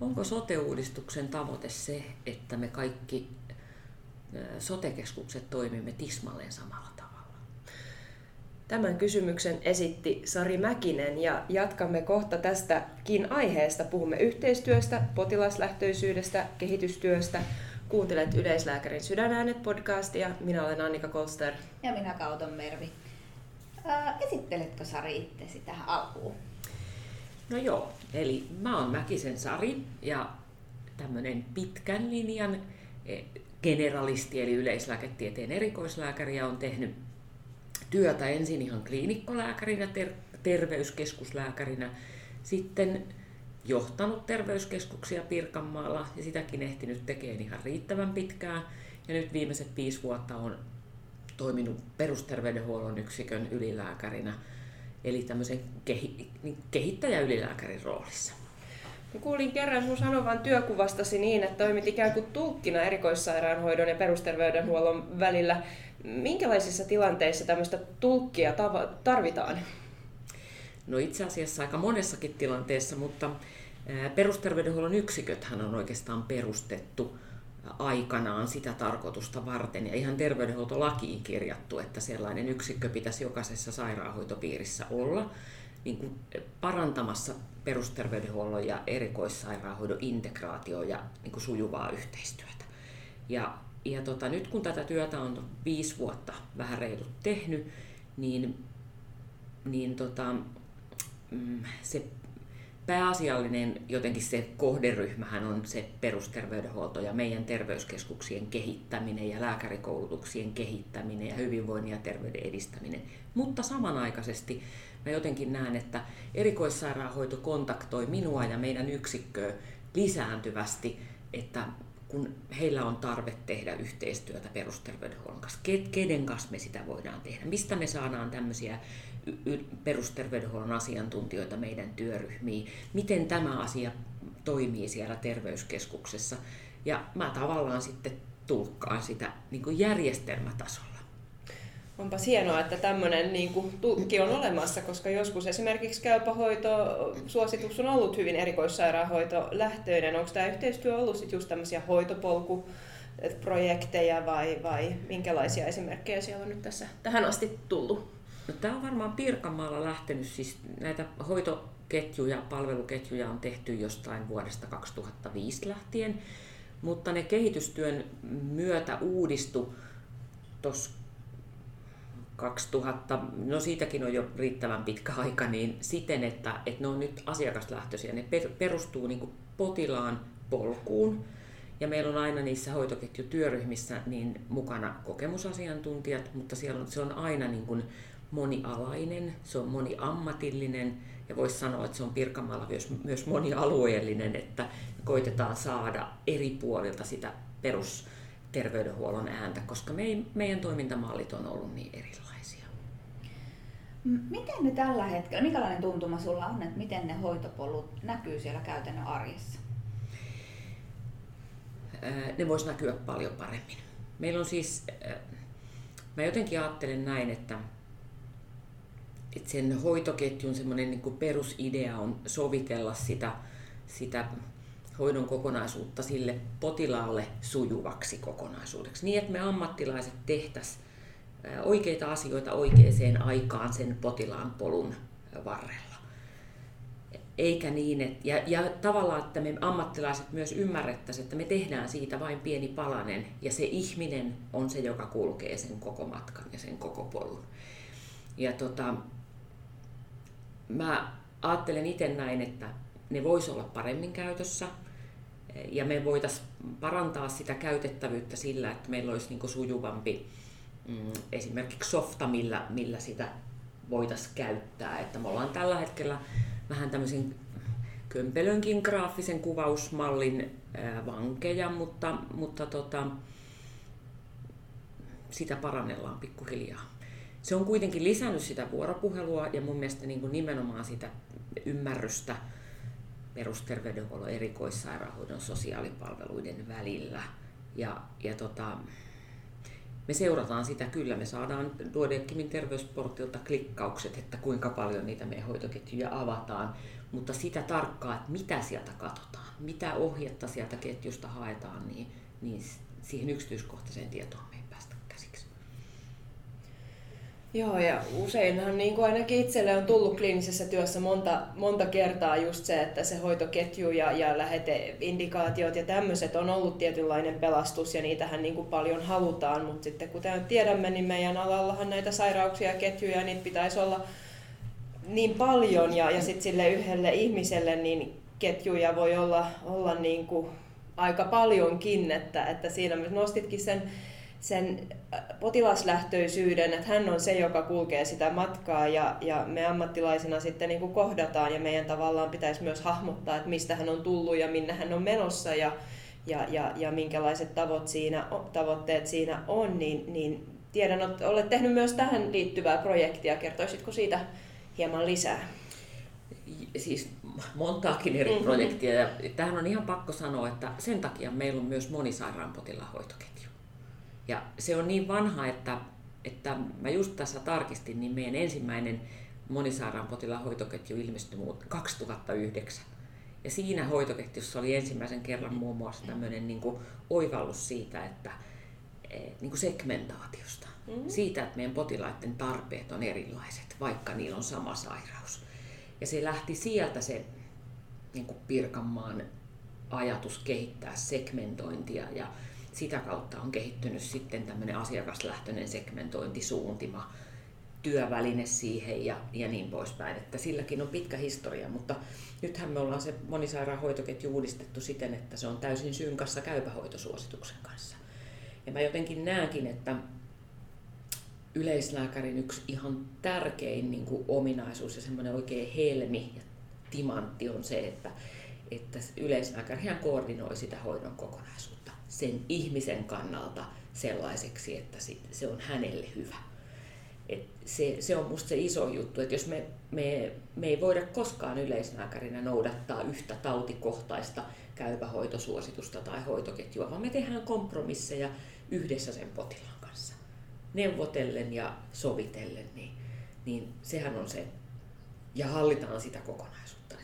Onko sote-uudistuksen tavoite se, että me kaikki sotekeskukset toimimme tismalleen samalla tavalla? Tämän kysymyksen esitti Sari Mäkinen ja jatkamme kohta tästäkin aiheesta. Puhumme yhteistyöstä, potilaslähtöisyydestä, kehitystyöstä. Kuuntelet Yleislääkärin sydänäänet podcastia. Minä olen Annika Kolster. Ja minä Kauton Mervi. Ää, esitteletkö Sari itsesi tähän alkuun? No joo, eli mä oon Mäkisen Sari ja tämmönen pitkän linjan e, generalisti eli yleislääketieteen erikoislääkäri ja on tehnyt työtä ensin ihan kliinikkolääkärinä, ter- terveyskeskuslääkärinä, sitten johtanut terveyskeskuksia Pirkanmaalla ja sitäkin ehtinyt tekemään ihan riittävän pitkään. Ja nyt viimeiset viisi vuotta on toiminut perusterveydenhuollon yksikön ylilääkärinä, eli tämmöisen kehi- niin kehittäjä-ylilääkärin roolissa. Mä kuulin kerran sun sanovan työkuvastasi niin, että toimit ikään kuin tulkkina erikoissairaanhoidon ja perusterveydenhuollon välillä. Minkälaisissa tilanteissa tämmöistä tulkkia tarvitaan? No itse asiassa aika monessakin tilanteessa, mutta perusterveydenhuollon yksiköthän on oikeastaan perustettu aikanaan sitä tarkoitusta varten ja ihan terveydenhuoltolakiin kirjattu, että sellainen yksikkö pitäisi jokaisessa sairaanhoitopiirissä olla niin kuin parantamassa perusterveydenhuollon ja erikoissairaanhoidon integraatio ja niin kuin sujuvaa yhteistyötä. Ja, ja tota, nyt kun tätä työtä on viisi vuotta vähän reilut tehnyt, niin, niin tota, mm, se pääasiallinen jotenkin se kohderyhmähän on se perusterveydenhuolto ja meidän terveyskeskuksien kehittäminen ja lääkärikoulutuksien kehittäminen ja hyvinvoinnin ja terveyden edistäminen. Mutta samanaikaisesti mä jotenkin näen, että erikoissairaanhoito kontaktoi minua ja meidän yksikköä lisääntyvästi, että kun heillä on tarve tehdä yhteistyötä perusterveydenhuollon kanssa, kenen kanssa me sitä voidaan tehdä, mistä me saadaan tämmöisiä perusterveydenhuollon asiantuntijoita meidän työryhmiin, miten tämä asia toimii siellä terveyskeskuksessa. Ja mä tavallaan sitten tulkkaan sitä niin kuin järjestelmätasolla. Onpa hienoa, että tämmöinen niin kuin, tukki on olemassa, koska joskus esimerkiksi käypähoito suositus on ollut hyvin erikoissairaanhoito lähtöinen. Onko tämä yhteistyö ollut sitten just tämmöisiä hoitopolkuprojekteja vai, vai minkälaisia esimerkkejä siellä on nyt tässä tähän asti tullut? No, tämä on varmaan Pirkanmaalla lähtenyt, siis näitä hoitoketjuja, palveluketjuja on tehty jostain vuodesta 2005 lähtien, mutta ne kehitystyön myötä uudistu tuossa 2000, no siitäkin on jo riittävän pitkä aika, niin siten, että, että ne on nyt asiakaslähtöisiä. Ne perustuu niin potilaan polkuun, ja meillä on aina niissä hoitoketjutyöryhmissä niin mukana kokemusasiantuntijat, mutta siellä on, se on aina niin kuin monialainen, se on moniammatillinen ja voisi sanoa, että se on Pirkanmaalla myös, myös monialueellinen, että koitetaan saada eri puolilta sitä perusterveydenhuollon ääntä, koska me ei, meidän toimintamallit on ollut niin erilaisia. Miten ne tällä hetkellä, minkälainen tuntuma sulla on, että miten ne hoitopolut näkyy siellä käytännön arjessa? Ne vois näkyä paljon paremmin. Meillä on siis, mä jotenkin ajattelen näin, että että sen hoitoketjun semmoinen niin perusidea on sovitella sitä, sitä hoidon kokonaisuutta sille potilaalle sujuvaksi kokonaisuudeksi. Niin, että me ammattilaiset tehtäisiin oikeita asioita oikeaan aikaan sen potilaan polun varrella. Eikä niin, että, ja, ja tavallaan, että me ammattilaiset myös ymmärrettäisiin, että me tehdään siitä vain pieni palanen, ja se ihminen on se, joka kulkee sen koko matkan ja sen koko polun. Ja tota, mä ajattelen itse näin, että ne vois olla paremmin käytössä ja me voitaisiin parantaa sitä käytettävyyttä sillä, että meillä olisi niin sujuvampi mm, esimerkiksi softa, millä, millä sitä voitaisiin käyttää. Että me ollaan tällä hetkellä vähän tämmöisen kömpelönkin graafisen kuvausmallin vankeja, mutta, mutta tota, sitä parannellaan pikkuhiljaa se on kuitenkin lisännyt sitä vuoropuhelua ja mun mielestä niin kuin nimenomaan sitä ymmärrystä perusterveydenhuollon, erikoissairaanhoidon, sosiaalipalveluiden välillä. Ja, ja tota, me seurataan sitä kyllä, me saadaan Duodeckimin terveysportilta klikkaukset, että kuinka paljon niitä meidän hoitoketjuja avataan, mutta sitä tarkkaa, että mitä sieltä katsotaan mitä ohjetta sieltä ketjusta haetaan, niin, niin siihen yksityiskohtaiseen tietoon me ei päästä käsiksi. Joo, ja useinhan niin kuin ainakin itselle on tullut kliinisessä työssä monta, monta kertaa just se, että se hoitoketju ja, ja läheteindikaatiot ja tämmöiset on ollut tietynlainen pelastus ja niitähän niin kuin paljon halutaan, mutta sitten kuten tiedämme, niin meidän alallahan näitä sairauksia ja ketjuja, niitä pitäisi olla niin paljon ja, ja sitten sille yhdelle ihmiselle niin ketjuja voi olla, olla niin kuin aika paljonkin, että, että siinä nostitkin sen, sen äh, potilaslähtöisyyden, että hän on se, joka kulkee sitä matkaa ja, ja me ammattilaisina sitten niin kuin kohdataan ja meidän tavallaan pitäisi myös hahmottaa, että mistä hän on tullut ja minne hän on menossa ja, ja, ja, ja minkälaiset tavoit siinä, tavoitteet siinä on, niin, niin tiedän, että olet tehnyt myös tähän liittyvää projektia. Kertoisitko siitä hieman lisää? Siis montaakin eri mm-hmm. projektia. Ja tähän on ihan pakko sanoa, että sen takia meillä on myös monisairaan potilaan hoitoketju. Ja se on niin vanha, että, että mä just tässä tarkistin, niin meidän ensimmäinen monisairaan potilaan hoitoketju ilmestyi 2009. Ja siinä hoitoketjussa oli ensimmäisen kerran muun muassa tämmöinen niin kuin oivallus siitä, että eh, niin kuin segmentaatiosta. Mm-hmm. Siitä, että meidän potilaiden tarpeet on erilaiset, vaikka niillä on sama sairaus. Ja se lähti sieltä se niin kuin Pirkanmaan ajatus kehittää segmentointia ja sitä kautta on kehittynyt sitten tämmöinen asiakaslähtöinen segmentointisuuntima, työväline siihen ja, ja niin poispäin. Että silläkin on pitkä historia, mutta nythän me ollaan se monisairaanhoitoketju uudistettu siten, että se on täysin synkassa käypähoitosuosituksen kanssa. Ja mä jotenkin näenkin, että yleislääkärin yksi ihan tärkein niin kuin ominaisuus ja semmoinen oikein helmi ja timantti on se, että, että yleislääkärihän koordinoi sitä hoidon kokonaisuutta sen ihmisen kannalta sellaiseksi, että se on hänelle hyvä. Et se, se on musta se iso juttu, että jos me, me, me ei voida koskaan yleislääkärinä noudattaa yhtä tautikohtaista käypähoitosuositusta tai hoitoketjua, vaan me tehdään kompromisseja yhdessä sen potilaan neuvotellen ja sovitellen, niin, niin sehän on se, ja hallitaan sitä kokonaisuutta.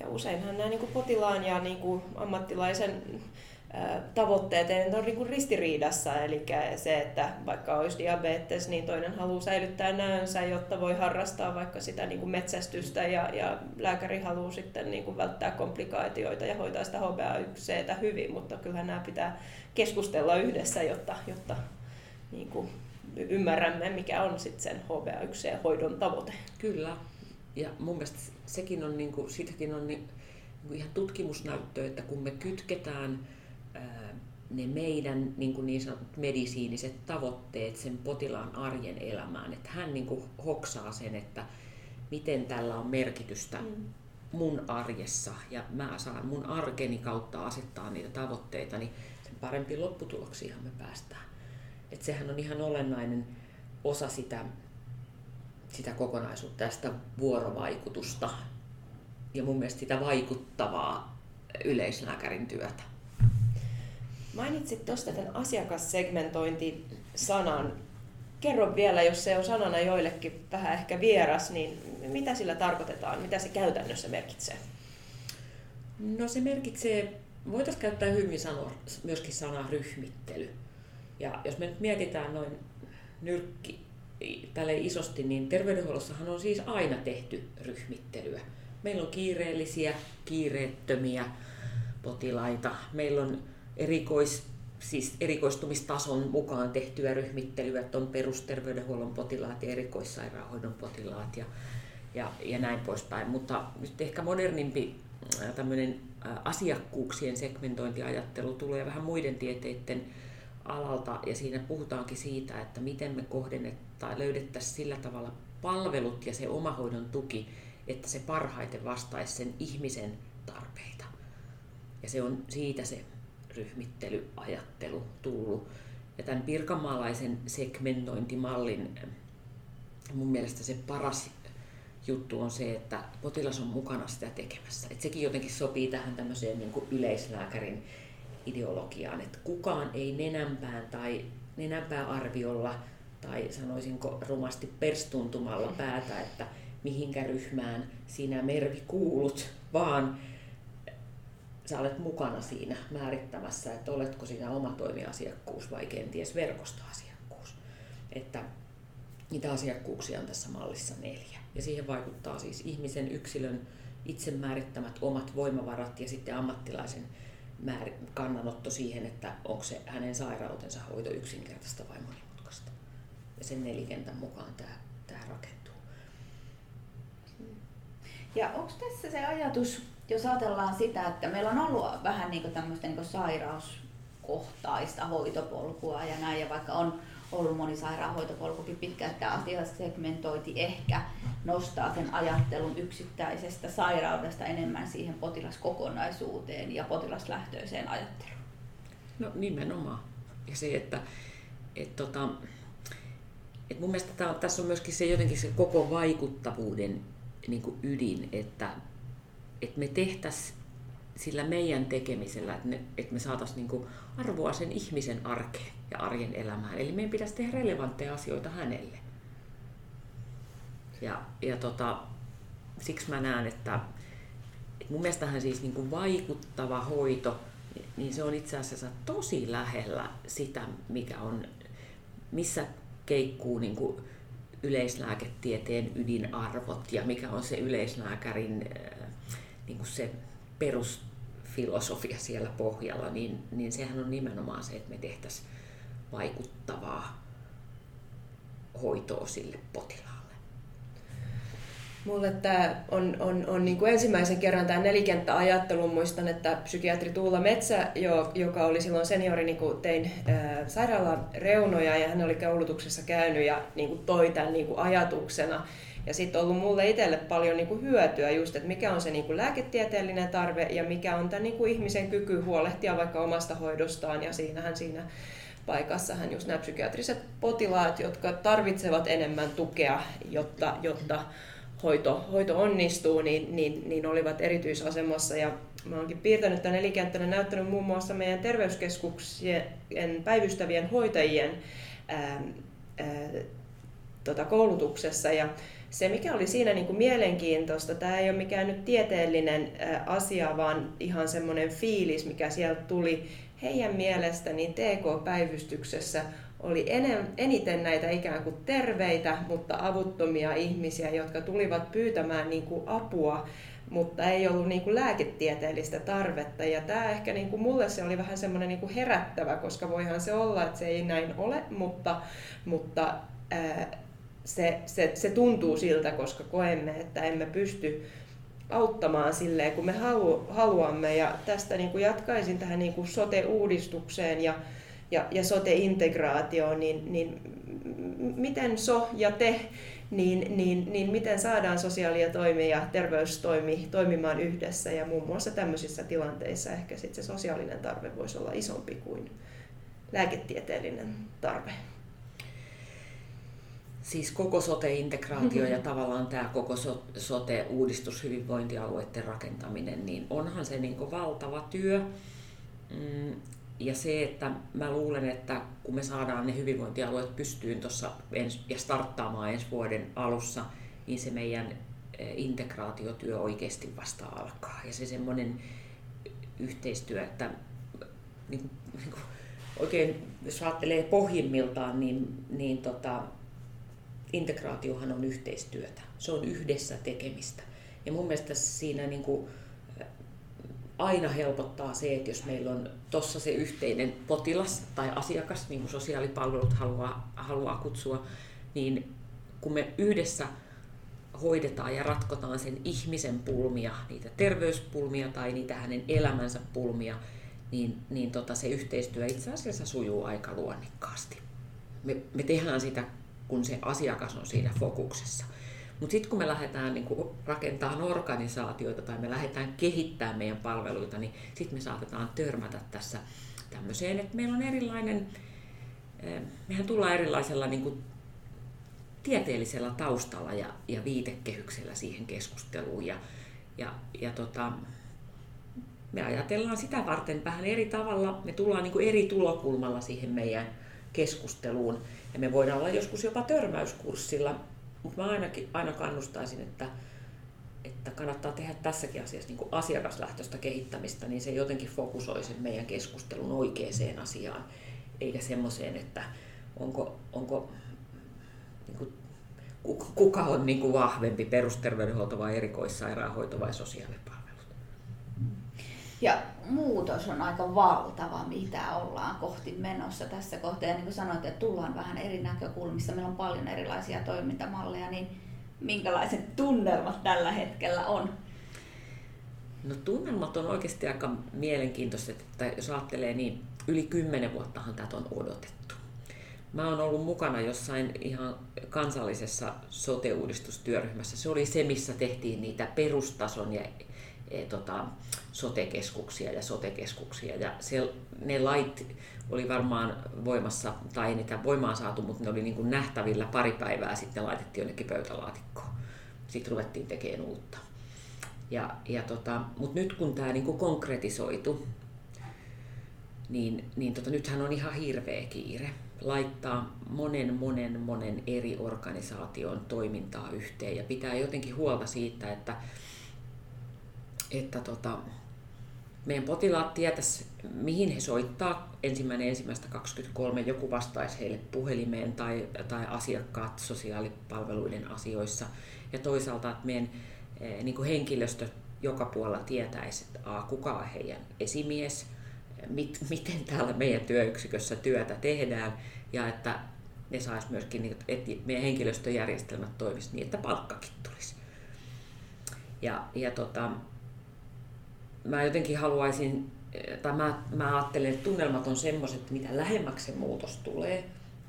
Ja useinhan nämä niin potilaan ja niin ammattilaisen tavoitteet ei ole niin ristiriidassa, eli se, että vaikka olisi diabetes, niin toinen haluaa säilyttää näönsä, jotta voi harrastaa vaikka sitä niin kuin metsästystä ja, ja lääkäri haluaa sitten niin kuin välttää komplikaatioita ja hoitaa sitä HbA1c hyvin, mutta kyllähän nämä pitää keskustella yhdessä, jotta, jotta niin kuin ymmärrämme, mikä on sitten sen HbA1c-hoidon tavoite. Kyllä. Ja mun mielestä sekin on, niin kuin, siitäkin on niin, niin ihan tutkimusnäyttö, että kun me kytketään ää, ne meidän niin, kuin niin sanotut medisiiniset tavoitteet sen potilaan arjen elämään, että hän niin kuin hoksaa sen, että miten tällä on merkitystä mm. mun arjessa ja mä saan mun arkeni kautta asettaa niitä tavoitteita, niin sen parempi lopputuloksiahan me päästään. Et sehän on ihan olennainen osa sitä, sitä kokonaisuutta ja sitä vuorovaikutusta ja mun mielestä sitä vaikuttavaa yleislääkärin työtä. Mainitsit tuosta tämän asiakassegmentointi-sanan. Kerro vielä, jos se on sanana joillekin vähän ehkä vieras, niin mitä sillä tarkoitetaan? Mitä se käytännössä merkitsee? No se merkitsee, voitaisiin käyttää hyvin sanoa myöskin sanaa ryhmittely. Ja jos me nyt mietitään noin nyrkki tälle isosti, niin terveydenhuollossahan on siis aina tehty ryhmittelyä. Meillä on kiireellisiä, kiireettömiä potilaita. Meillä on erikois, siis erikoistumistason mukaan tehtyä ryhmittelyä, että on perusterveydenhuollon potilaat ja erikoissairaanhoidon potilaat ja, ja, ja näin poispäin. Mutta nyt ehkä modernimpi tämmöinen asiakkuuksien segmentointiajattelu tulee vähän muiden tieteiden alalta ja siinä puhutaankin siitä, että miten me kohdennetaan, löydettäisiin sillä tavalla palvelut ja se omahoidon tuki, että se parhaiten vastaisi sen ihmisen tarpeita. Ja se on siitä se ryhmittelyajattelu tullut. Ja tämän pirkanmaalaisen segmentointimallin mun mielestä se paras juttu on se, että potilas on mukana sitä tekemässä. Et sekin jotenkin sopii tähän tämmöiseen niin yleislääkärin ideologiaan, että kukaan ei nenänpään tai nenänpää arviolla tai sanoisinko rumasti perstuntumalla päätä, että mihinkä ryhmään sinä Mervi kuulut, vaan sä olet mukana siinä määrittämässä, että oletko sinä oma toimiasiakkuus vai kenties verkostoasiakkuus. Että niitä asiakkuuksia on tässä mallissa neljä. Ja siihen vaikuttaa siis ihmisen yksilön itse määrittämät omat voimavarat ja sitten ammattilaisen kannanotto siihen, että onko se hänen sairautensa hoito yksinkertaista vai monimutkaista. Ja sen nelikentän mukaan tämä, tämä rakentuu. Ja onko tässä se ajatus, jos ajatellaan sitä, että meillä on ollut vähän niin tämmöistä niin sairauskohtaista hoitopolkua ja näin, ja vaikka on ollut monisairaanhoitopolkukin pitkä, että asia segmentoiti ehkä nostaa sen ajattelun yksittäisestä sairaudesta enemmän siihen potilaskokonaisuuteen ja potilaslähtöiseen ajatteluun. No nimenomaan. Ja se, että et tota, et mun mielestä tää, tässä on myöskin se jotenkin se koko vaikuttavuuden niin ydin, että, että me tehtäisiin sillä meidän tekemisellä, että, ne, että me saataisiin niin arvoa sen ihmisen arkeen ja arjen elämään. Eli meidän pitäisi tehdä relevantteja asioita hänelle. Ja, ja tota, siksi mä näen, että, että mun mielestähän siis niin kuin vaikuttava hoito, niin se on itse asiassa tosi lähellä sitä, mikä on, missä keikkuu niin kuin yleislääketieteen ydinarvot ja mikä on se yleislääkärin niin kuin se perusfilosofia siellä pohjalla, niin, niin sehän on nimenomaan se, että me tehtäisiin vaikuttavaa hoitoa sille potilaalle. Mulle tämä on, on, on niin kuin ensimmäisen kerran tämä nelikenttäajattelu. Muistan, että psykiatri Tuula Metsä, jo, joka oli silloin seniori, niin kuin tein ää, sairaalan reunoja ja hän oli koulutuksessa käynyt ja niin kuin toi tämän niin kuin ajatuksena. Ja sitten ollut mulle itselle paljon niin kuin hyötyä just, että mikä on se niin kuin lääketieteellinen tarve ja mikä on tämän niin kuin ihmisen kyky huolehtia vaikka omasta hoidostaan. Ja siinähän siinä paikassahan just nämä psykiatriset potilaat, jotka tarvitsevat enemmän tukea, jotta, jotta hoito, hoito onnistuu, niin, niin, niin olivat erityisasemassa. Ja mä oonkin piirtänyt tämän nelikenttänä näyttänyt muun muassa meidän terveyskeskuksien päivystävien hoitajien ää, ää, tota koulutuksessa. Ja se, mikä oli siinä niin kuin mielenkiintoista, tämä ei ole mikään nyt tieteellinen asia, vaan ihan semmoinen fiilis, mikä sieltä tuli. Heidän mielestäni TK-päivystyksessä oli eniten näitä ikään kuin terveitä, mutta avuttomia ihmisiä, jotka tulivat pyytämään niin kuin apua, mutta ei ollut niin kuin lääketieteellistä tarvetta. Ja tämä ehkä niin kuin mulle se oli vähän semmoinen niin kuin herättävä, koska voihan se olla, että se ei näin ole, mutta, mutta ää, se, se, se tuntuu siltä, koska koemme, että emme pysty auttamaan silleen, kun me halu, haluamme. Ja tästä niin kuin jatkaisin tähän niin kuin sote-uudistukseen ja ja, ja sote-integraatio, niin, niin miten so ja te, niin, niin, niin miten saadaan sosiaali- ja toimi ja terveystoimi toimimaan yhdessä ja muun muassa tämmöisissä tilanteissa ehkä sit se sosiaalinen tarve voisi olla isompi kuin lääketieteellinen tarve. Siis koko sote-integraatio ja tavallaan tämä koko sote-uudistus, hyvinvointialueiden rakentaminen, niin onhan se niin valtava työ. Mm, ja se, että mä luulen, että kun me saadaan ne hyvinvointialueet pystyyn tuossa ja starttaamaan ensi vuoden alussa, niin se meidän eh, integraatiotyö oikeasti vasta alkaa. Ja se semmoinen yhteistyö, että niin niin kuin, oikein jos ajattelee pohjimmiltaan, niin, niin tota, integraatiohan on yhteistyötä. Se on yhdessä tekemistä. Ja mun mielestä siinä niin kuin, aina helpottaa se, että jos meillä on tuossa se yhteinen potilas tai asiakas, niin kuin sosiaalipalvelut haluaa, haluaa kutsua, niin kun me yhdessä hoidetaan ja ratkotaan sen ihmisen pulmia, niitä terveyspulmia tai niitä hänen elämänsä pulmia, niin, niin tota, se yhteistyö itse asiassa sujuu aika luonnikkaasti. Me, me tehdään sitä, kun se asiakas on siinä fokuksessa. Mutta sitten kun me lähdetään niin rakentamaan organisaatioita tai me lähdetään kehittämään meidän palveluita, niin sitten me saatetaan törmätä tässä tämmöiseen, että meillä on erilainen, eh, mehän tullaan erilaisella niin kuin tieteellisellä taustalla ja, ja viitekehyksellä siihen keskusteluun. Ja, ja, ja tota, me ajatellaan sitä varten vähän eri tavalla, me tullaan niin kuin eri tulokulmalla siihen meidän keskusteluun. Ja me voidaan olla joskus jopa törmäyskurssilla mutta mä ainakin, aina kannustaisin, että, että kannattaa tehdä tässäkin asiassa niin asiakaslähtöistä kehittämistä, niin se jotenkin fokusoi sen meidän keskustelun oikeaan asiaan, eikä semmoiseen, että onko, onko niin kuin, kuka on niin kuin vahvempi, perusterveydenhuolto vai erikoissairaanhoito vai sosiaalipalvelut. Ja muutos on aika valtava, mitä ollaan kohti menossa tässä kohtaa. Ja niin kuin sanoit, että tullaan vähän eri näkökulmissa. Meillä on paljon erilaisia toimintamalleja, niin minkälaiset tunnelmat tällä hetkellä on? No tunnelmat on oikeasti aika mielenkiintoiset, että jos ajattelee niin, yli kymmenen vuottahan tätä on odotettu. Mä oon ollut mukana jossain ihan kansallisessa sote-uudistustyöryhmässä. Se oli se, missä tehtiin niitä perustason ja e, tota, sotekeskuksia ja sotekeskuksia. Ja se, ne lait oli varmaan voimassa, tai ei niitä voimaan saatu, mutta ne oli niin kuin nähtävillä pari päivää sitten laitettiin jonnekin pöytälaatikkoon. Sitten ruvettiin tekemään uutta. Ja, ja tota, mutta nyt kun tämä niin konkretisoitu, niin, niin tota, nythän on ihan hirveä kiire laittaa monen, monen, monen eri organisaation toimintaa yhteen ja pitää jotenkin huolta siitä, että, että tota, meidän potilaat tietäisi, mihin he soittaa ensimmäinen ensimmäistä 23, joku vastaisi heille puhelimeen tai, tai asiakkaat sosiaalipalveluiden asioissa. Ja toisaalta, että meidän eh, niin kuin henkilöstö joka puolella tietäisi, että a, kuka on heidän esimies, mit, miten täällä meidän työyksikössä työtä tehdään ja että ne sais myöskin, että meidän henkilöstöjärjestelmät toimisi niin, että palkkakin tulisi. Ja, ja tota, mä jotenkin haluaisin, tai mä, mä ajattelen, että tunnelmat on semmoiset, että mitä lähemmäksi se muutos tulee,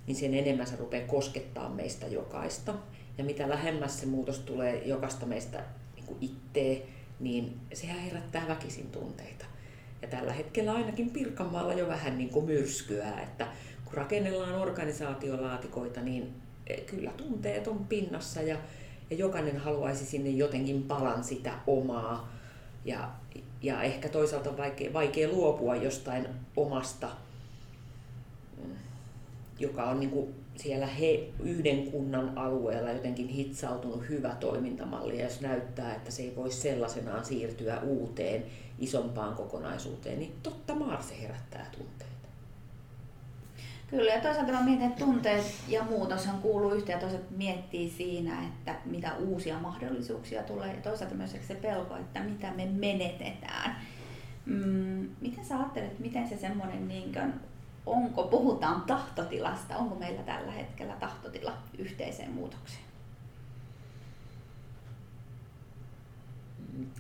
niin sen enemmän se rupeaa koskettaa meistä jokaista. Ja mitä lähemmäs se muutos tulee jokaista meistä niin itteen, niin sehän herättää väkisin tunteita. Ja tällä hetkellä ainakin Pirkanmaalla jo vähän niin kuin myrskyää, että kun rakennellaan organisaatiolaatikoita, niin e, kyllä tunteet on pinnassa ja, ja jokainen haluaisi sinne jotenkin palan sitä omaa. Ja, ja ehkä toisaalta on vaikea, vaikea luopua jostain omasta, mm, joka on niin kuin siellä he, yhden kunnan alueella jotenkin hitsautunut hyvä toimintamalli, ja jos näyttää, että se ei voi sellaisenaan siirtyä uuteen isompaan kokonaisuuteen, niin totta maar se herättää tunteita. Kyllä, ja toisaalta mä mietin, että tunteet ja muutoshan kuuluu yhteen, ja toisaalta miettii siinä, että mitä uusia mahdollisuuksia tulee, ja toisaalta myös se pelko, että mitä me menetetään. Mm, miten sä ajattelet, miten se semmoinen niin kuin, onko, puhutaan tahtotilasta, onko meillä tällä hetkellä tahtotila yhteiseen muutokseen?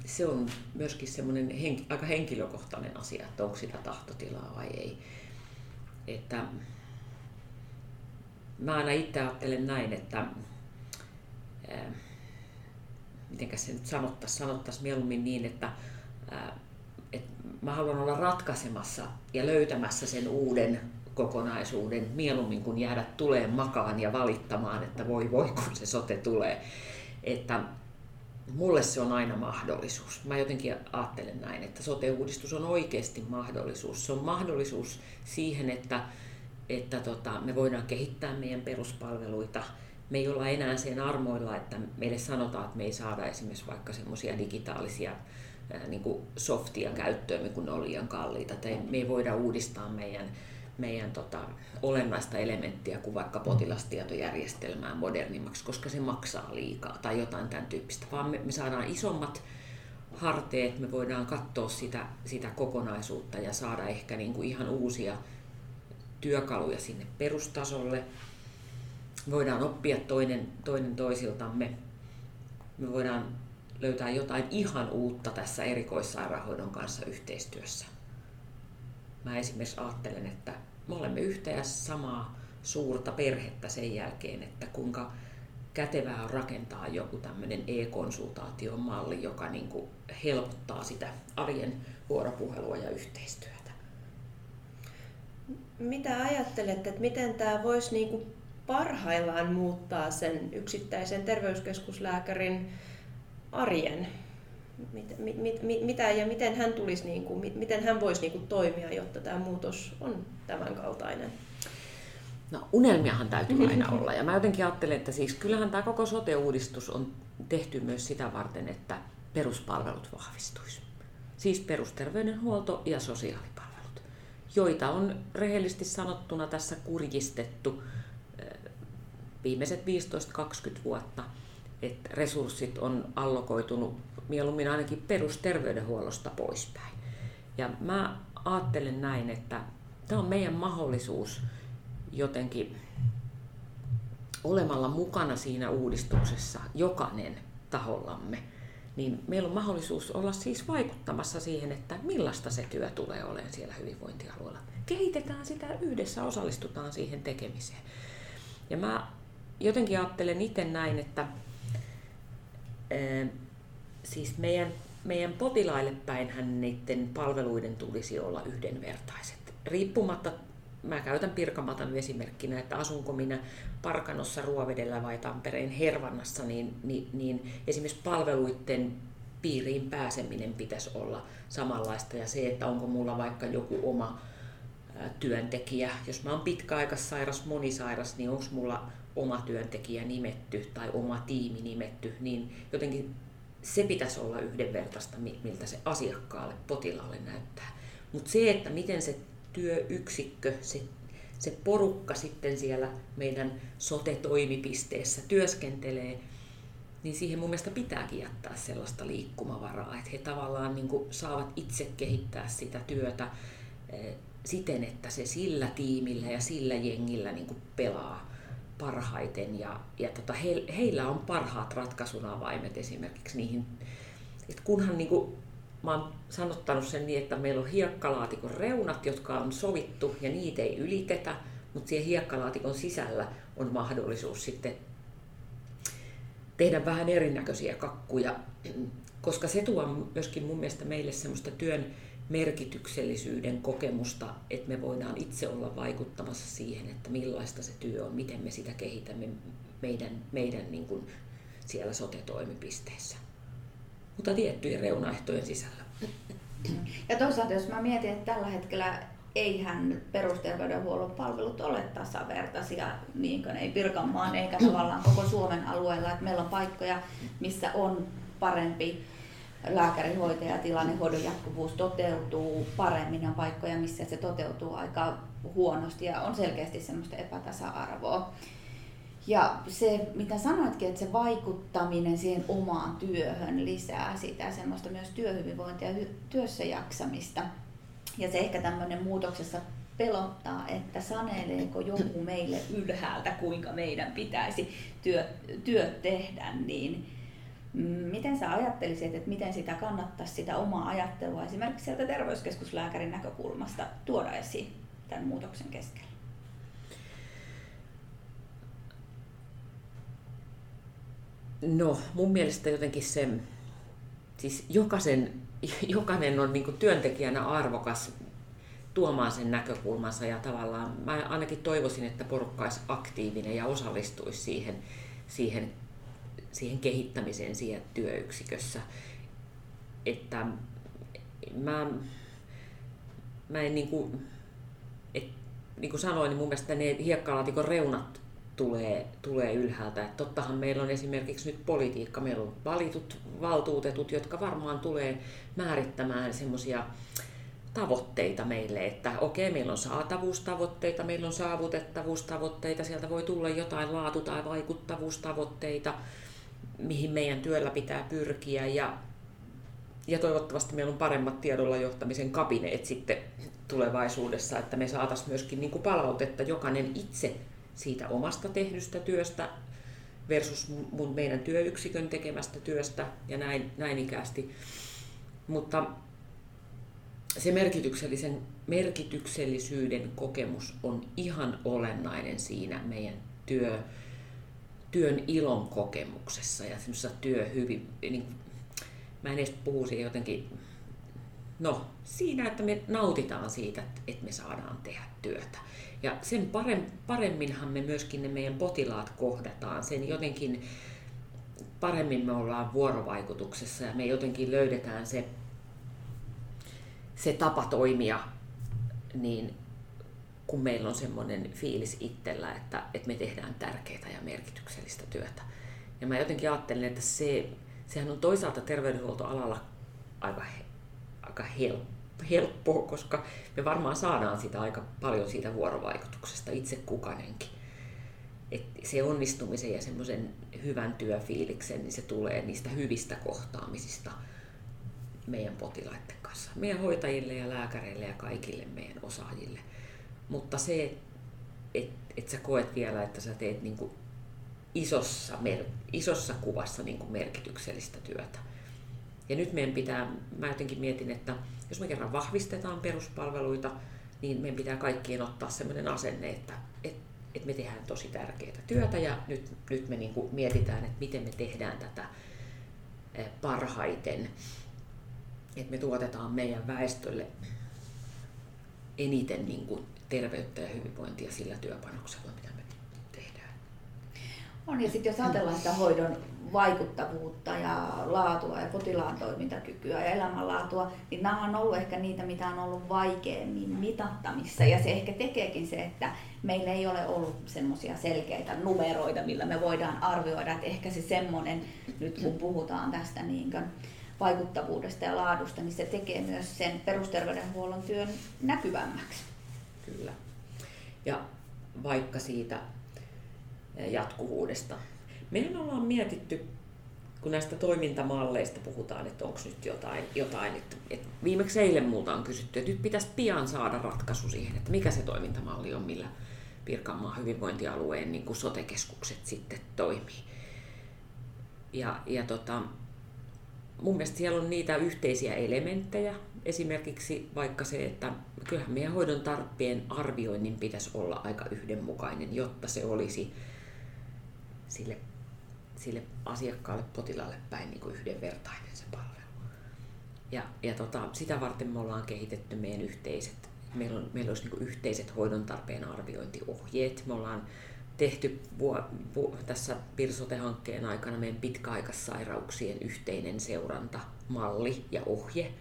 Se on myöskin semmoinen henk- aika henkilökohtainen asia, että onko sitä tahtotilaa vai ei. Että mä aina itse ajattelen näin, että ää, mitenkä se nyt sanottaisiin, sanottaisiin mieluummin niin, että ää, et mä haluan olla ratkaisemassa ja löytämässä sen uuden kokonaisuuden mieluummin kuin jäädä tuleen makaan ja valittamaan, että voi voi kun se sote tulee. Että mulle se on aina mahdollisuus. Mä jotenkin ajattelen näin, että sote-uudistus on oikeasti mahdollisuus. Se on mahdollisuus siihen, että että tota, me voidaan kehittää meidän peruspalveluita. Me ei olla enää sen armoilla, että meille sanotaan, että me ei saada esimerkiksi vaikka semmoisia digitaalisia niin kuin softia käyttöön, kun ne on liian kalliita. Tai me ei voida uudistaa meidän, meidän tota, olennaista elementtiä kuin vaikka potilastietojärjestelmää modernimmaksi, koska se maksaa liikaa tai jotain tämän tyyppistä. Vaan me, me saadaan isommat harteet, me voidaan katsoa sitä, sitä kokonaisuutta ja saada ehkä niin kuin ihan uusia työkaluja sinne perustasolle. Voidaan oppia toinen, toinen toisiltamme. Me voidaan löytää jotain ihan uutta tässä erikoissairaanhoidon kanssa yhteistyössä. Mä esimerkiksi ajattelen, että me olemme yhtä ja samaa suurta perhettä sen jälkeen, että kuinka kätevää on rakentaa joku tämmöinen e-konsultaation malli, joka niin kuin helpottaa sitä arjen vuoropuhelua ja yhteistyötä mitä ajattelet, että miten tämä voisi niinku parhaillaan muuttaa sen yksittäisen terveyskeskuslääkärin arjen? Mit, mit, mit, mitä ja miten hän, tulisi, niinku, miten hän voisi niinku toimia, jotta tämä muutos on tämän kaltainen? No unelmiahan täytyy aina olla. Ja mä jotenkin ajattelen, että siis kyllähän tämä koko sote-uudistus on tehty myös sitä varten, että peruspalvelut vahvistuisi. Siis perusterveydenhuolto ja sosiaalipalvelut, joita on rehellisesti sanottuna tässä kurjistettu eh, viimeiset 15-20 vuotta, että resurssit on allokoitunut mieluummin ainakin perusterveydenhuollosta poispäin. Ja mä ajattelen näin, että tämä on meidän mahdollisuus jotenkin olemalla mukana siinä uudistuksessa jokainen tahollamme, niin meillä on mahdollisuus olla siis vaikuttamassa siihen, että millaista se työ tulee olemaan siellä hyvinvointialueella. Kehitetään sitä yhdessä, osallistutaan siihen tekemiseen. Ja mä jotenkin ajattelen itse näin, että siis meidän, meidän potilaille päinhän niiden palveluiden tulisi olla yhdenvertaiset. Riippumatta, mä käytän Pirkamatan esimerkkinä, että asunko minä Parkanossa, Ruovedellä vai Tampereen Hervannassa, niin, niin, niin esimerkiksi palveluiden piiriin pääseminen pitäisi olla samanlaista ja se, että onko mulla vaikka joku oma työntekijä. Jos mä oon pitkäaikaissairas, monisairas, niin onko mulla oma työntekijä nimetty tai oma tiimi nimetty, niin jotenkin se pitäisi olla yhdenvertaista, miltä se asiakkaalle, potilaalle näyttää. Mutta se, että miten se työyksikkö, se, se porukka sitten siellä meidän sote-toimipisteessä työskentelee, niin siihen mun mielestä pitääkin jättää sellaista liikkumavaraa, että he tavallaan niin saavat itse kehittää sitä työtä eh, siten, että se sillä tiimillä ja sillä jengillä niin pelaa parhaiten ja, ja tota, he, heillä on parhaat ratkaisun avaimet esimerkiksi niihin, että kunhan niin kuin, mä oon sanottanut sen niin, että meillä on hiekkalaatikon reunat, jotka on sovittu ja niitä ei ylitetä, mutta siihen hiekkalaatikon sisällä on mahdollisuus sitten tehdä vähän erinäköisiä kakkuja, koska se tuo myöskin mun mielestä meille semmoista työn merkityksellisyyden kokemusta, että me voidaan itse olla vaikuttamassa siihen, että millaista se työ on, miten me sitä kehitämme meidän, meidän niin kuin siellä sote-toimipisteissä. Mutta tiettyjen reunaehtojen sisällä. Ja toisaalta jos mä mietin, että tällä hetkellä eihän perusterveydenhuollon palvelut ole tasavertaisia, niin kuin ei Pirkanmaan eikä tavallaan koko Suomen alueella. Että meillä on paikkoja, missä on parempi lääkärihoitajatilanne, hoidon jatkuvuus toteutuu paremmin, on paikkoja, missä se toteutuu aika huonosti ja on selkeästi semmoista epätasa-arvoa. Ja se, mitä sanoitkin, että se vaikuttaminen siihen omaan työhön lisää sitä semmoista myös työhyvinvointia ja työssä jaksamista. Ja se ehkä tämmöinen muutoksessa pelottaa, että saneleeko joku meille ylhäältä, kuinka meidän pitäisi työ, työt tehdä, niin Miten sä ajattelisit, että miten sitä kannattaisi sitä omaa ajattelua esimerkiksi sieltä terveyskeskuslääkärin näkökulmasta tuoda esiin tämän muutoksen keskellä? No, mun mielestä jotenkin se, siis jokaisen, jokainen on niin työntekijänä arvokas tuomaan sen näkökulmansa ja tavallaan mä ainakin toivoisin, että porukka olisi aktiivinen ja osallistuisi siihen, siihen siihen kehittämiseen siellä työyksikössä. Että mä, mä en niin kuin, et, niin kuin sanoin, niin mun mielestä ne hiekkalaatikon reunat tulee, tulee ylhäältä. Et tottahan meillä on esimerkiksi nyt politiikka, meillä on valitut valtuutetut, jotka varmaan tulee määrittämään semmoisia tavoitteita meille, että okei, meillä on saatavuustavoitteita, meillä on saavutettavuustavoitteita, sieltä voi tulla jotain laatu- tai vaikuttavuustavoitteita, mihin meidän työllä pitää pyrkiä ja, ja toivottavasti meillä on paremmat tiedolla johtamisen kabineet sitten tulevaisuudessa, että me saataisiin myöskin niin kuin palautetta jokainen itse siitä omasta tehdystä työstä versus mun, meidän työyksikön tekemästä työstä ja näin, näin ikästi. Mutta se merkityksellisen, merkityksellisyyden kokemus on ihan olennainen siinä meidän työ, työn ilon kokemuksessa ja semmoisessa työhyvin, niin, mä en edes puhu siihen jotenkin, no siinä, että me nautitaan siitä, että me saadaan tehdä työtä. Ja sen paremminhan me myöskin ne meidän potilaat kohdataan, sen jotenkin paremmin me ollaan vuorovaikutuksessa ja me jotenkin löydetään se, se tapa toimia niin kun meillä on semmoinen fiilis itsellä, että, että me tehdään tärkeää ja merkityksellistä työtä. Ja mä jotenkin ajattelen, että se, sehän on toisaalta terveydenhuoltoalalla aika, aika helppoa, koska me varmaan saadaan sitä aika paljon siitä vuorovaikutuksesta itse kukainenkin. Et se onnistumisen ja semmoisen hyvän työfiiliksen, niin se tulee niistä hyvistä kohtaamisista meidän potilaiden kanssa, meidän hoitajille ja lääkäreille ja kaikille meidän osaajille. Mutta se, että et, et sä koet vielä, että sä teet niinku isossa, mer- isossa kuvassa niinku merkityksellistä työtä. Ja nyt meidän pitää, mä jotenkin mietin, että jos me kerran vahvistetaan peruspalveluita, niin meidän pitää kaikkien ottaa sellainen asenne, että, että, että me tehdään tosi tärkeää työtä ja nyt, nyt me niin kuin mietitään, että miten me tehdään tätä eh, parhaiten, että me tuotetaan meidän väestölle eniten niin kuin terveyttä ja hyvinvointia sillä työpanoksella, mitä me. On, ja sitten jos ajatellaan sitä hoidon vaikuttavuutta ja laatua ja potilaan toimintakykyä ja elämänlaatua, niin nämä on ollut ehkä niitä, mitä on ollut vaikeammin mitattamissa. Ja se ehkä tekeekin se, että meillä ei ole ollut semmoisia selkeitä numeroita, millä me voidaan arvioida, että ehkä se semmoinen, nyt kun puhutaan tästä niin vaikuttavuudesta ja laadusta, niin se tekee myös sen perusterveydenhuollon työn näkyvämmäksi. Kyllä. Ja vaikka siitä jatkuvuudesta. Mehän ollaan mietitty, kun näistä toimintamalleista puhutaan, että onko nyt jotain, jotain että, että viimeksi eilen multa on kysytty, että nyt pitäisi pian saada ratkaisu siihen, että mikä se toimintamalli on, millä Pirkanmaan hyvinvointialueen niin kuin sote-keskukset sitten toimii. Ja, ja tota, mun mielestä siellä on niitä yhteisiä elementtejä, esimerkiksi vaikka se, että kyllähän meidän hoidon tarpeen arvioinnin pitäisi olla aika yhdenmukainen, jotta se olisi sille, sille asiakkaalle, potilaalle päin niin kuin yhdenvertainen se palvelu. Ja, ja tota, sitä varten me ollaan kehitetty meidän yhteiset, meillä, on, meillä olisi niin yhteiset hoidon tarpeen arviointiohjeet. Me ollaan tehty vuo, vu, tässä Pirsote-hankkeen aikana meidän pitkäaikaissairauksien yhteinen seurantamalli ja ohje.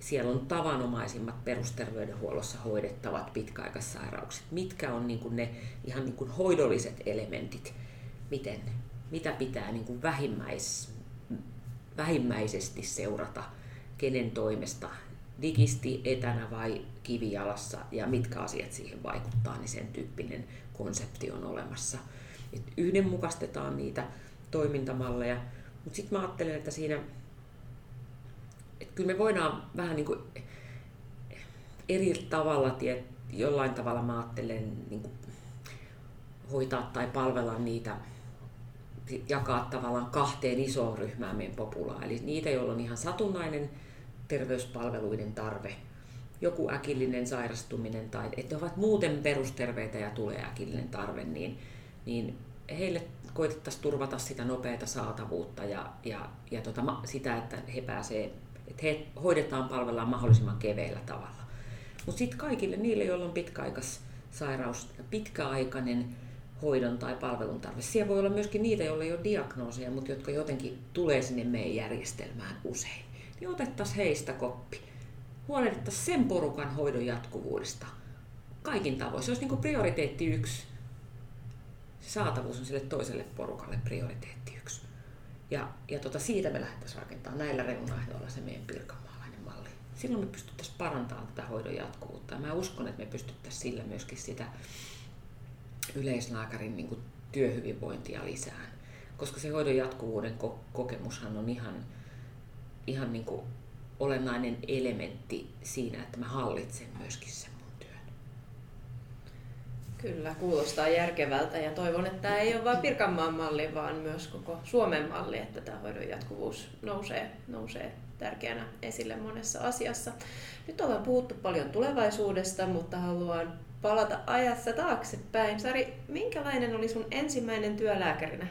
Siellä on tavanomaisimmat perusterveydenhuollossa hoidettavat pitkäaikaissairaukset. Mitkä on niin kuin ne ihan niin kuin hoidolliset elementit, miten, mitä pitää niin kuin vähimmäis, vähimmäisesti seurata, kenen toimesta, digisti, etänä vai kivijalassa? Ja mitkä asiat siihen vaikuttaa, niin sen tyyppinen konsepti on olemassa. Et yhdenmukaistetaan niitä toimintamalleja, mutta sitten mä ajattelen, että siinä, kyllä me voidaan vähän niin kuin eri tavalla, jollain tavalla mä ajattelen niin kuin hoitaa tai palvella niitä, jakaa tavallaan kahteen isoon ryhmään meidän populaa. Eli niitä, joilla on ihan satunnainen terveyspalveluiden tarve, joku äkillinen sairastuminen tai että ovat muuten perusterveitä ja tulee äkillinen tarve, niin, niin heille koitettaisiin turvata sitä nopeata saatavuutta ja, ja, ja tota, sitä, että he pääsee, että he hoidetaan palvellaan mahdollisimman keveillä tavalla. Mutta sitten kaikille niille, joilla on pitkäaikaissairaus, pitkäaikainen hoidon tai palvelun tarve. Siellä voi olla myöskin niitä, joilla ei ole diagnooseja, mutta jotka jotenkin tulee sinne meidän järjestelmään usein. Niin otettaisiin heistä koppi huolehdittaisiin sen porukan hoidon jatkuvuudesta kaikin tavoin. Se olisi niin prioriteetti yksi. Se saatavuus on sille toiselle porukalle prioriteetti yksi. Ja, ja tota, siitä me lähdettäisiin rakentamaan näillä reunaehdoilla se meidän pirkanmaalainen malli. Silloin me pystyttäisiin parantamaan tätä hoidon jatkuvuutta. Ja mä uskon, että me pystyttäisiin sillä myöskin sitä yleislääkärin niin kuin työhyvinvointia lisään. Koska se hoidon jatkuvuuden kokemushan on ihan, ihan niin kuin olennainen elementti siinä, että mä hallitsen myöskin sen. Kyllä, kuulostaa järkevältä ja toivon, että tämä ei ole vain Pirkanmaan malli, vaan myös koko Suomen malli, että tämä hoidon jatkuvuus nousee, nousee tärkeänä esille monessa asiassa. Nyt ollaan puhuttu paljon tulevaisuudesta, mutta haluan palata ajassa taaksepäin. Sari, minkälainen oli sun ensimmäinen työlääkärinä?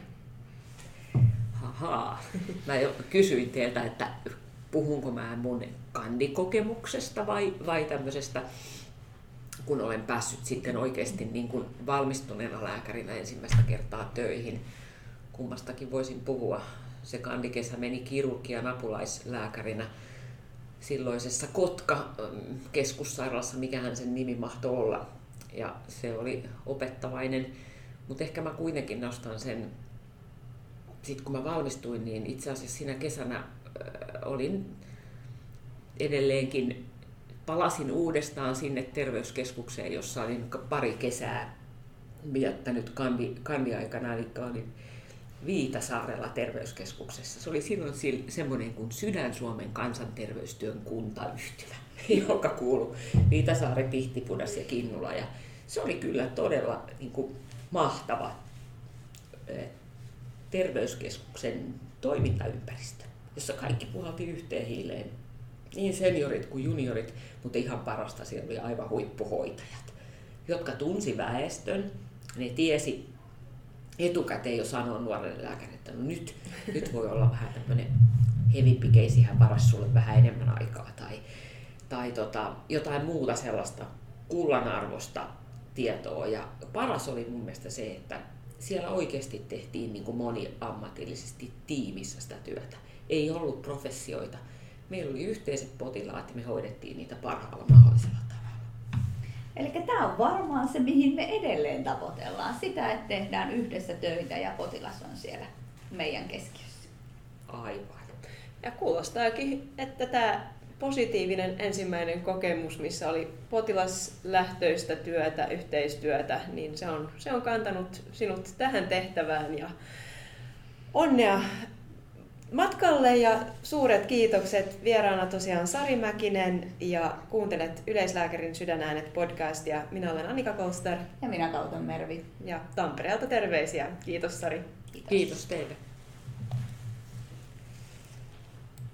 Haha, mä jo kysyin teiltä, että puhunko mä mun kandikokemuksesta vai, vai tämmöisestä, kun olen päässyt sitten oikeasti niin kuin valmistuneena lääkärinä ensimmäistä kertaa töihin. Kummastakin voisin puhua. Se kandikesä meni kirurgian apulaislääkärinä silloisessa Kotka-keskussairaalassa, mikähän sen nimi mahtoi olla. Ja se oli opettavainen. Mutta ehkä mä kuitenkin nostan sen, sitten kun mä valmistuin, niin itse asiassa siinä kesänä olin edelleenkin, palasin uudestaan sinne terveyskeskukseen, jossa olin pari kesää viettänyt kandi, kandiaikana, eli olin Viitasaarella terveyskeskuksessa. Se oli silloin semmoinen kuin Sydän-Suomen kansanterveystyön kuntayhtymä, joka kuului Viitasaari, Pihtipudas ja Kinnula. Ja se oli kyllä todella niin kuin, mahtava terveyskeskuksen toimintaympäristö, jossa kaikki puhalti yhteen hiileen. Niin seniorit kuin juniorit, mutta ihan parasta siellä oli aivan huippuhoitajat, jotka tunsi väestön. Ne tiesi etukäteen jo sanoa nuorelle lääkärille, että no nyt, nyt voi olla vähän tämmöinen hevimpi keisi, hän varas sulle vähän enemmän aikaa tai, tai tota, jotain muuta sellaista kullanarvosta tietoa. Ja paras oli mun mielestä se, että siellä oikeasti tehtiin niin kuin moniammatillisesti tiimissä sitä työtä. Ei ollut professioita. Meillä oli yhteiset potilaat ja me hoidettiin niitä parhaalla mahdollisella Eli tämä on varmaan se, mihin me edelleen tavoitellaan. Sitä, että tehdään yhdessä töitä ja potilas on siellä meidän keskiössä. Aivan. Ja kuulostaakin, että tämä positiivinen ensimmäinen kokemus, missä oli potilaslähtöistä työtä, yhteistyötä, niin se on, se on kantanut sinut tähän tehtävään ja onnea matkalle ja suuret kiitokset. Vieraana tosiaan Sari Mäkinen ja kuuntelet Yleislääkärin sydänäänet podcastia. Minä olen Annika Kolster. Ja minä Kauton Mervi. Ja Tampereelta terveisiä. Kiitos Sari. Kiitos, Kiitos teille.